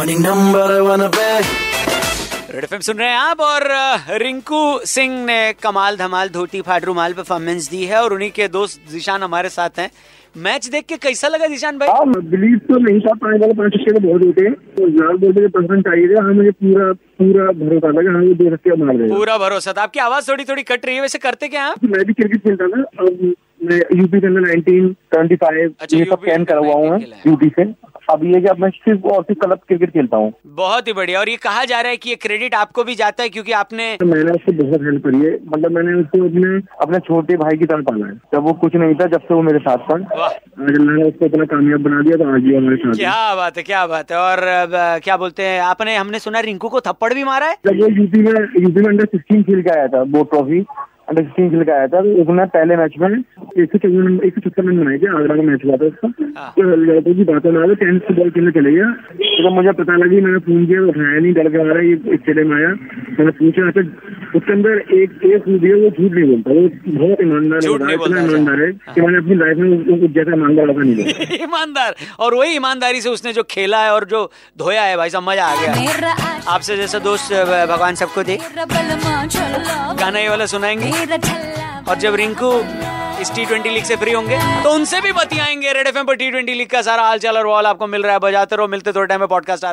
Morning number one पे Red FM सुन रहे हैं आप और रिंकू सिंह ने कमाल धमाल धोती फाट रुमाल परफॉर्मेंस दी है और उन्हीं के दोस्त जिशान हमारे साथ हैं। मैच देख के कैसा लगा जिशान भाई? हाँ बिलीव तो नहीं था पाँच वाले पाँच तो बहुत होते हैं। तो लाल बोलते परसेंट चाहिए थे हाँ मुझे पूरा पूरा भरोसा था कि हाँ ये दो छक्के मार देगा। पूरा भरोसा था। आपकी आवाज़ थोड़ी थोड़ी कट रही है वैसे करते क्या हैं आप? मैं भी क्रिकेट खेलता था अब मैं यूपी के अंदर नाइनटीन ट्वेंटी फाइव ये सब कैन करा हुआ हूँ। यूपी से। अब ये कि अब मैं सिर्फ़ और सिर्फ़ क्लब क्रिकेट खेलता हूँ। बहुत ही बढ़िया। और ये कहा जा रहा है कि ये क्रेडिट आपको भी जाता है क्योंकि आपने मैंने उसको बहुत हेल्प करी है। मतलब मैंने उसको अपने अपने छोटे भाई की तरह पाला है। जब वो कुछ नहीं था जब से वो मेरे साथ था। अल्लाह उसको इतना कामयाब बना दिया तो आज ये हमारे साथ है। क्या बात है क्या बात है। और क्या बोलते हैं आपने हमने सुना रिंकू को थप्पड़ भी मारा है? जब वो यूपी में यूपी में अंडर सिक्सटीन खेल के आया था वो ट्रॉफी अंडर सिक्सटीन खेल के आया था तो उसने पहले मैच में एक सौ चौवन एक सौ छप्पन रन बनाए थे आगरा का मैच हुआ था उसका हाँ। तो लड़कों की बातों में टेंथ से बॉल खेलने चले गया तो मुझे पता लगी मैंने फ़ोन किया उठाया नहीं डर के मारा ये स्टेडियम में आया मैंने पूछा अच्छा उसके अंदर एक एक वो दिया वो झूठ नहीं बोलता वो बहुत ईमानदार है इतना ईमानदार है कि मैंने अपनी लाइफ में जैसा ईमानदार लड़का नहीं ईमानदार और वही ईमानदारी से उसने जो खेला है और जो धोया है भाई सब मज़ा आ गया। आपसे जैसा दोस्त भगवान सबको दे। गाना ये वाला सुनाएँगे? और जब रिंकू इस टी ट्वेंटी लीग से फ्री होंगे तो उनसे भी बतियाएँगे रेड एफ़ पर टी ट्वेंटी लीग का सारा हाल चाल और वॉल आपको मिल रहा है। बजाते रहो, मिलते थोड़े टाइम में पॉडकास्ट